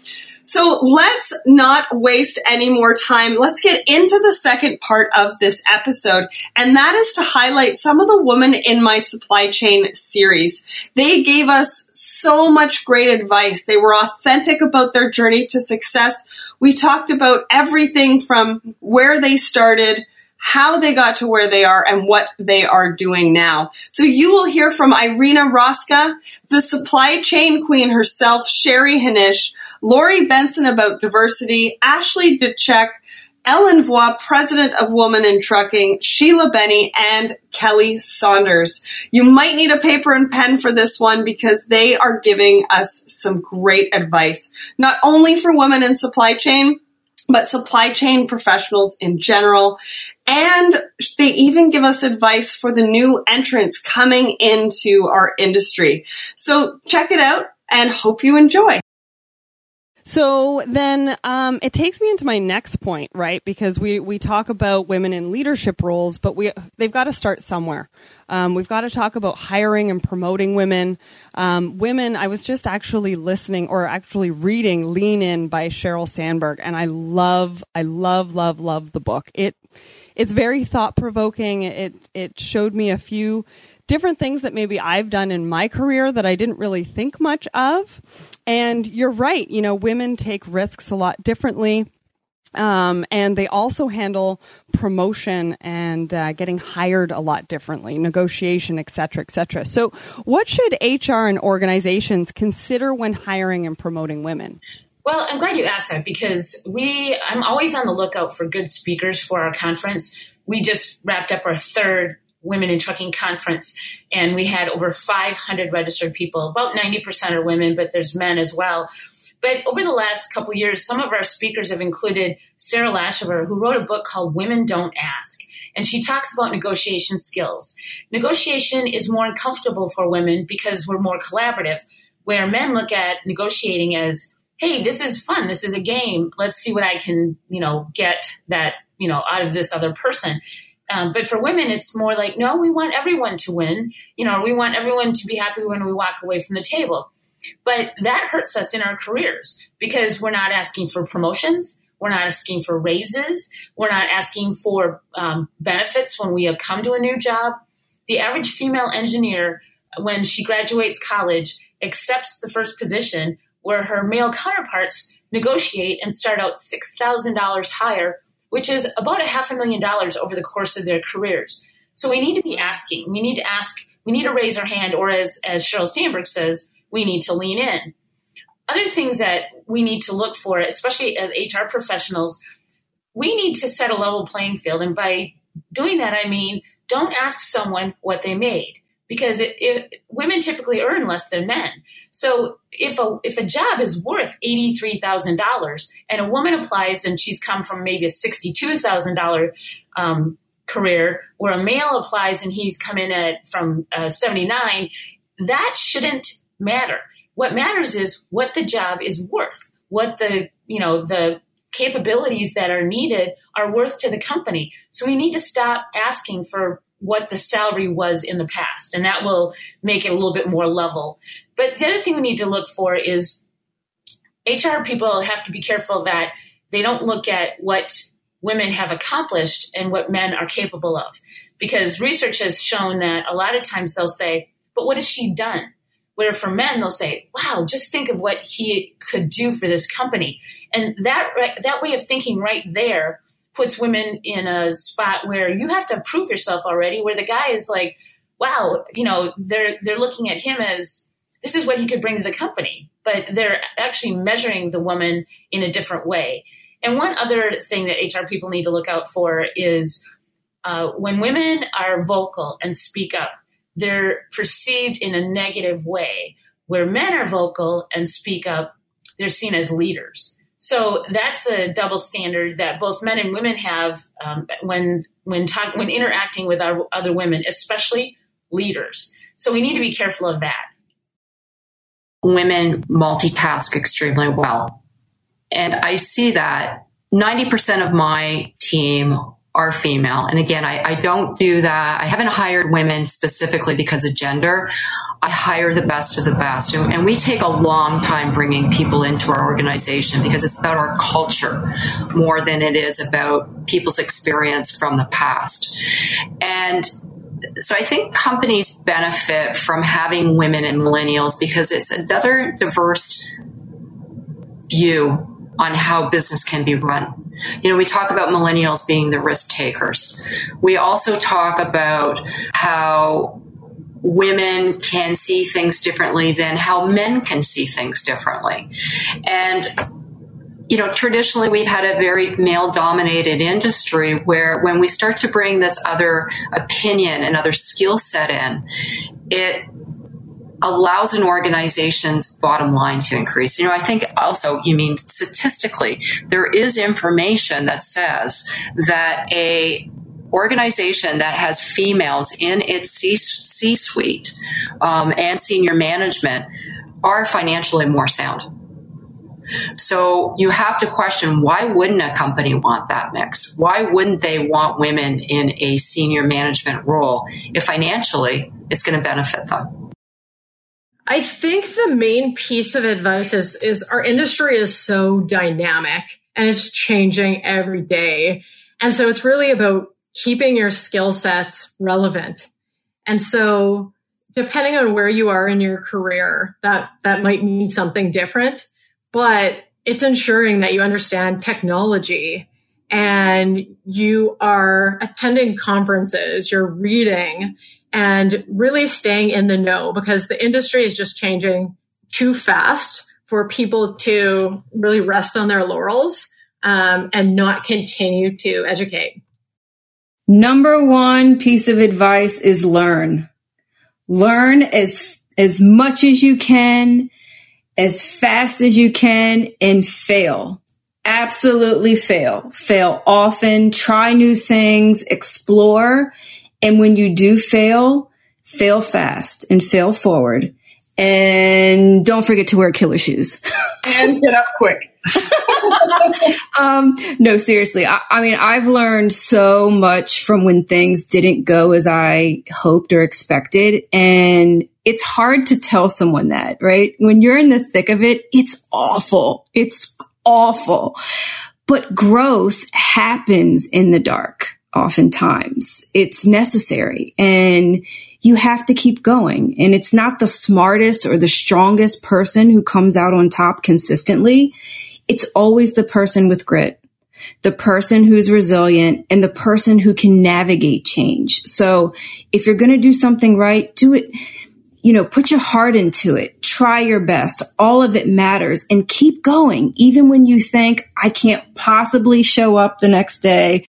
So let's not waste any more time. Let's get into the second part of this episode, and that is to highlight some of the women in my supply chain series. They gave us so much great advice. They were authentic about their journey to success. We talked about everything from where they started how they got to where they are and what they are doing now. So you will hear from Irina Roska, the supply chain queen herself, Sheri Hinish, Lori Benson about diversity, Ashley DeCheck, Ellen Voie, president of Women in Trucking, Sheila Benny, and Kelly Saunders. You might need a paper and pen for this one because they are giving us some great advice, not only for women in supply chain, but supply chain professionals in general. And they even give us advice for the new entrants coming into our industry. So check it out and hope you enjoy. So then um, it takes me into my next point, right? Because we, we talk about women in leadership roles, but we they've got to start somewhere. Um, we've got to talk about hiring and promoting women. Um, women, I was just actually listening or actually reading "Lean In" by Sheryl Sandberg, and I love, I love, love, love the book. It it's very thought provoking. It it showed me a few different things that maybe I've done in my career that I didn't really think much of. And you're right, you know, women take risks a lot differently. Um, and they also handle promotion and uh, getting hired a lot differently, negotiation, et cetera, et cetera. So, what should HR and organizations consider when hiring and promoting women? Well, I'm glad you asked that because we, I'm always on the lookout for good speakers for our conference. We just wrapped up our third Women in Trucking conference, and we had over 500 registered people. About 90% are women, but there's men as well. But over the last couple years, some of our speakers have included Sarah Laschever, who wrote a book called Women Don't Ask. And she talks about negotiation skills. Negotiation is more uncomfortable for women because we're more collaborative, where men look at negotiating as hey, this is fun. This is a game. Let's see what I can, you know, get that, you know, out of this other person. Um, but for women, it's more like, no, we want everyone to win. You know, we want everyone to be happy when we walk away from the table. But that hurts us in our careers because we're not asking for promotions. We're not asking for raises. We're not asking for um, benefits when we come to a new job. The average female engineer, when she graduates college, accepts the first position where her male counterparts negotiate and start out $6,000 higher, which is about a half a million dollars over the course of their careers. So we need to be asking. We need to ask, we need to raise our hand, or as, as Sheryl Sandberg says, we need to lean in. other things that we need to look for, especially as HR professionals, we need to set a level playing field. And by doing that, I mean, don't ask someone what they made because it, it, women typically earn less than men. So if a if a job is worth eighty three thousand dollars and a woman applies and she's come from maybe a sixty two thousand um, career, where a male applies and he's come in at from uh, seventy nine, that shouldn't matter. What matters is what the job is worth, what the you know the capabilities that are needed are worth to the company. So we need to stop asking for what the salary was in the past, and that will make it a little bit more level. But the other thing we need to look for is HR people have to be careful that they don't look at what women have accomplished and what men are capable of. Because research has shown that a lot of times they'll say, but what has she done? Where for men, they'll say, wow, just think of what he could do for this company. And that, that way of thinking right there puts women in a spot where you have to prove yourself already, where the guy is like, wow, you know, they're they're looking at him as this is what he could bring to the company, but they're actually measuring the woman in a different way. And one other thing that HR people need to look out for is uh, when women are vocal and speak up, they're perceived in a negative way. Where men are vocal and speak up, they're seen as leaders. So that's a double standard that both men and women have um, when when talk, when interacting with our other women, especially leaders. So we need to be careful of that. Women multitask extremely well, and I see that ninety percent of my team are female. And again, I, I, don't do that. I haven't hired women specifically because of gender. I hire the best of the best. And, we take a long time bringing people into our organization because it's about our culture more than it is about people's experience from the past. And so I think companies benefit from having women and millennials because it's another diverse view on how business can be run. You know, we talk about millennials being the risk takers. We also talk about how women can see things differently than how men can see things differently. And you know, traditionally we've had a very male dominated industry where when we start to bring this other opinion and other skill set in, it allows an organization's bottom line to increase. You know, I think also you mean statistically, there is information that says that a organization that has females in its C suite um, and senior management are financially more sound. So you have to question why wouldn't a company want that mix? Why wouldn't they want women in a senior management role if financially it's going to benefit them? I think the main piece of advice is, is our industry is so dynamic and it's changing every day. And so it's really about keeping your skill sets relevant. And so depending on where you are in your career, that, that might mean something different, but it's ensuring that you understand technology and you are attending conferences, you're reading and really staying in the know because the industry is just changing too fast for people to really rest on their laurels um, and not continue to educate. Number one piece of advice is learn. Learn as as much as you can, as fast as you can, and fail. Absolutely fail. Fail often. Try new things. Explore and when you do fail, fail fast and fail forward. And don't forget to wear killer shoes. and get up quick. um, no, seriously. I, I, mean, I've learned so much from when things didn't go as I hoped or expected. And it's hard to tell someone that, right? When you're in the thick of it, it's awful. It's awful. But growth happens in the dark oftentimes. It's necessary and you have to keep going. And it's not the smartest or the strongest person who comes out on top consistently. It's always the person with grit, the person who's resilient and the person who can navigate change. So if you're going to do something right, do it. you know, put your heart into it. Try your best. All of it matters and keep going. Even when you think I can't possibly show up the next day.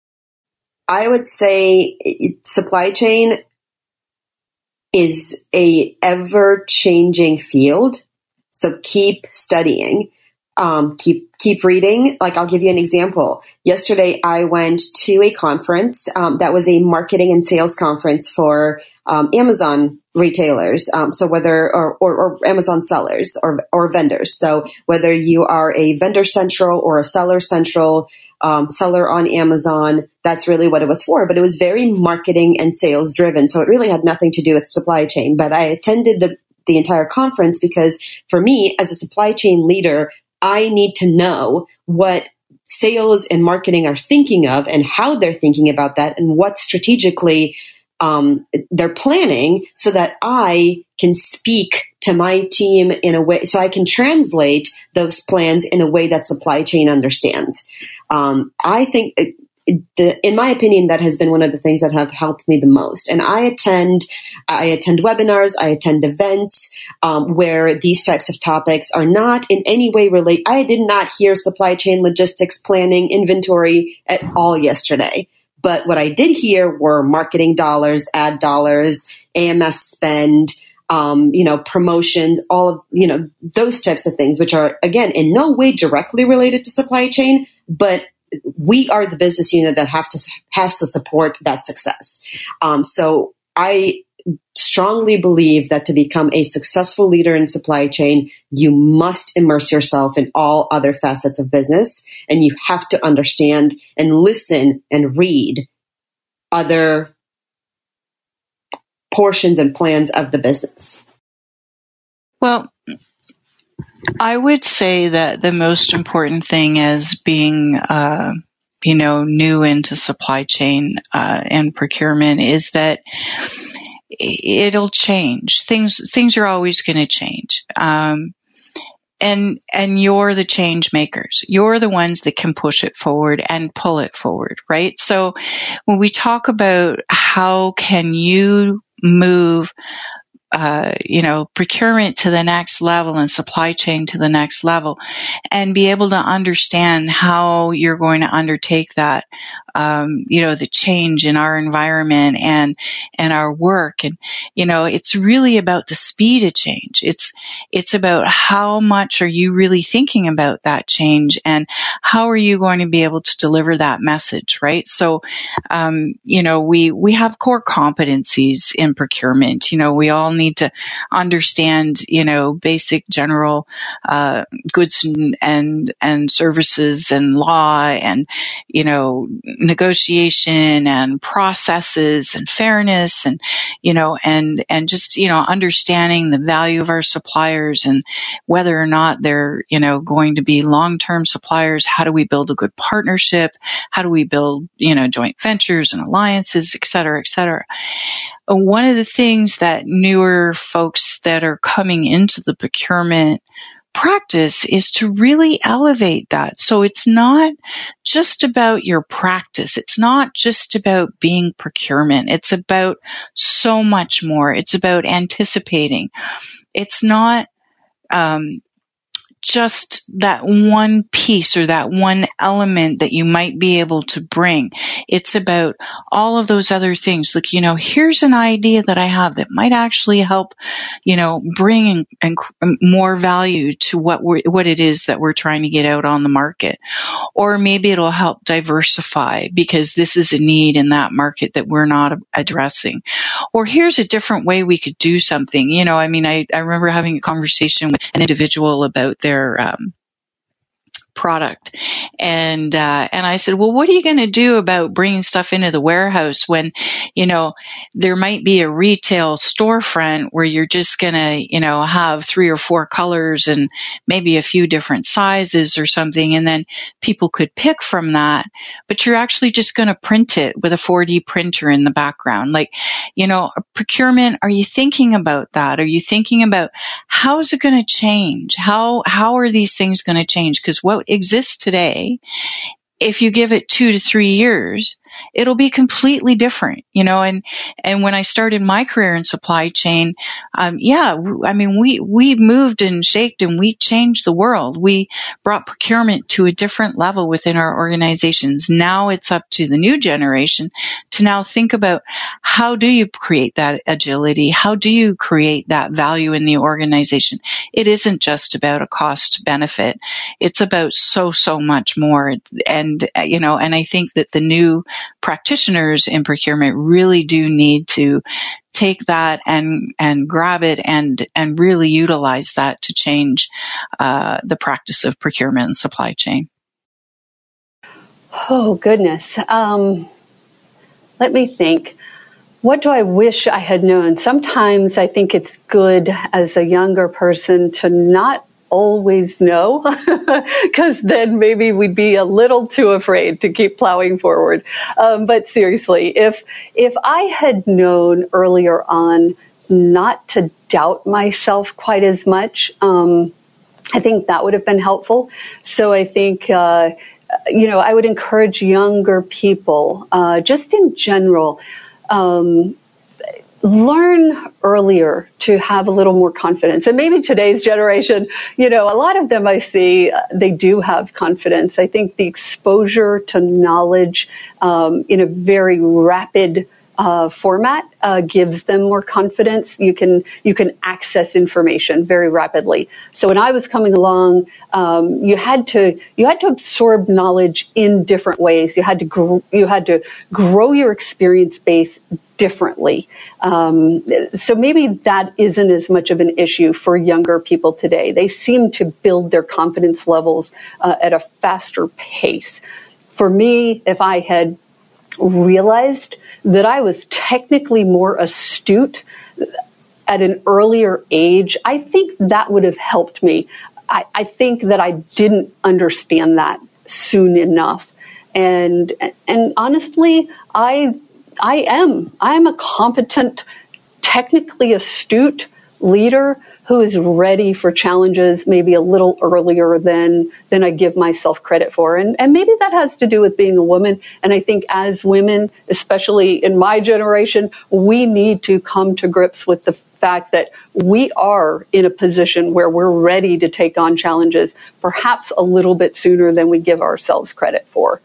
I would say eh, supply chain is a ever changing field. So keep studying. Um, keep keep reading. Like I'll give you an example. Yesterday, I went to a conference um, that was a marketing and sales conference for um, Amazon retailers. Um, so whether or, or, or, Amazon sellers or or vendors. So whether you are a vendor central or a seller central. Um, seller on Amazon. That's really what it was for. But it was very marketing and sales driven. So it really had nothing to do with supply chain. But I attended the the entire conference because for me as a supply chain leader, I need to know what sales and marketing are thinking of and how they're thinking about that and what strategically um, they're planning so that I can speak to my team in a way, so I can translate those plans in a way that supply chain understands. Um, I think the, in my opinion, that has been one of the things that have helped me the most. And I attend, I attend webinars, I attend events um, where these types of topics are not in any way related. I did not hear supply chain logistics, planning, inventory at all yesterday. But what I did hear were marketing dollars, ad dollars, AMS spend, um, you know, promotions, all of, you know, those types of things, which are, again, in no way directly related to supply chain, but we are the business unit that have to has to support that success. Um, so I strongly believe that to become a successful leader in supply chain, you must immerse yourself in all other facets of business, and you have to understand and listen and read other portions and plans of the business. Well, I would say that the most important thing as being, uh, you know, new into supply chain uh, and procurement is that it'll change. Things things are always going to change. Um, and and you're the change makers. You're the ones that can push it forward and pull it forward, right? So when we talk about how can you move uh, you know, procurement to the next level and supply chain to the next level and be able to understand how you're going to undertake that, um, you know, the change in our environment and, and our work. And, you know, it's really about the speed of change. It's, it's about how much are you really thinking about that change and how are you going to be able to deliver that message, right? So, um, you know, we, we have core competencies in procurement. You know, we all need to understand, you know, basic general uh, goods and, and and services and law and you know negotiation and processes and fairness and you know and and just you know understanding the value of our suppliers and whether or not they're you know going to be long term suppliers. How do we build a good partnership? How do we build you know joint ventures and alliances, et cetera, et cetera one of the things that newer folks that are coming into the procurement practice is to really elevate that. So it's not just about your practice. It's not just about being procurement. It's about so much more. It's about anticipating. It's not, um, just that one piece or that one element that you might be able to bring. It's about all of those other things. Like, you know, here's an idea that I have that might actually help, you know, bring in, in more value to what we're, what it is that we're trying to get out on the market. Or maybe it'll help diversify because this is a need in that market that we're not addressing. Or here's a different way we could do something. You know, I mean, I, I remember having a conversation with an individual about their their um, product. And, uh, and I said, well, what are you going to do about bringing stuff into the warehouse when, you know, there might be a retail storefront where you're just going to, you know, have three or four colors and maybe a few different sizes or something. And then people could pick from that, but you're actually just going to print it with a 4D printer in the background. Like, you know, procurement, are you thinking about that? Are you thinking about how is it going to change? How, how are these things going to change? Because what exists today, if you give it two to three years, it'll be completely different, you know, and, and when I started my career in supply chain, um, yeah, I mean, we, we moved and shaped and we changed the world. We brought procurement to a different level within our organizations. Now it's up to the new generation to now think about how do you create that agility? How do you create that value in the organization? It isn't just about a cost benefit. It's about so, so much more. And, you know, and I think that the new practitioners in procurement really do need to take that and and grab it and and really utilize that to change uh, the practice of procurement and supply chain. Oh goodness. Um, let me think. What do I wish I had known? Sometimes I think it's good as a younger person to not always know because then maybe we'd be a little too afraid to keep plowing forward. Um, but seriously, if if I had known earlier on not to doubt myself quite as much, um, I think that would have been helpful. So I think. Uh, you know, I would encourage younger people, uh, just in general, um, learn earlier to have a little more confidence. And maybe today's generation, you know, a lot of them I see, uh, they do have confidence. I think the exposure to knowledge um, in a very rapid uh, format uh, gives them more confidence. You can you can access information very rapidly. So when I was coming along, um, you had to you had to absorb knowledge in different ways. You had to gr- you had to grow your experience base differently. Um, so maybe that isn't as much of an issue for younger people today. They seem to build their confidence levels uh, at a faster pace. For me, if I had realized that I was technically more astute at an earlier age, I think that would have helped me. I, I think that I didn't understand that soon enough. And, and honestly, I, I am, I am a competent, technically astute leader who is ready for challenges maybe a little earlier than than I give myself credit for. And and maybe that has to do with being a woman. And I think as women, especially in my generation, we need to come to grips with the fact that we are in a position where we're ready to take on challenges perhaps a little bit sooner than we give ourselves credit for.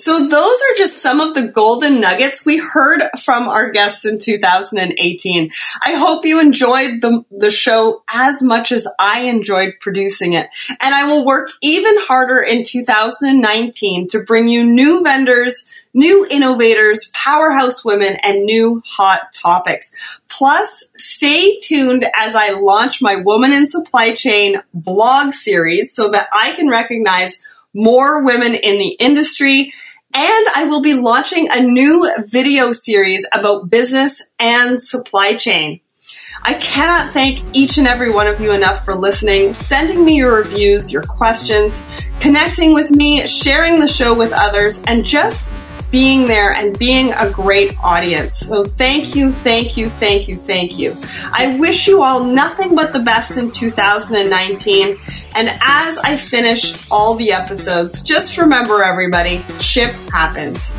So those are just some of the golden nuggets we heard from our guests in 2018. I hope you enjoyed the, the show as much as I enjoyed producing it. And I will work even harder in 2019 to bring you new vendors, new innovators, powerhouse women, and new hot topics. Plus, stay tuned as I launch my Woman in Supply Chain blog series so that I can recognize more women in the industry and I will be launching a new video series about business and supply chain. I cannot thank each and every one of you enough for listening, sending me your reviews, your questions, connecting with me, sharing the show with others, and just being there and being a great audience. So thank you, thank you, thank you, thank you. I wish you all nothing but the best in 2019. And as I finish all the episodes, just remember everybody, ship happens.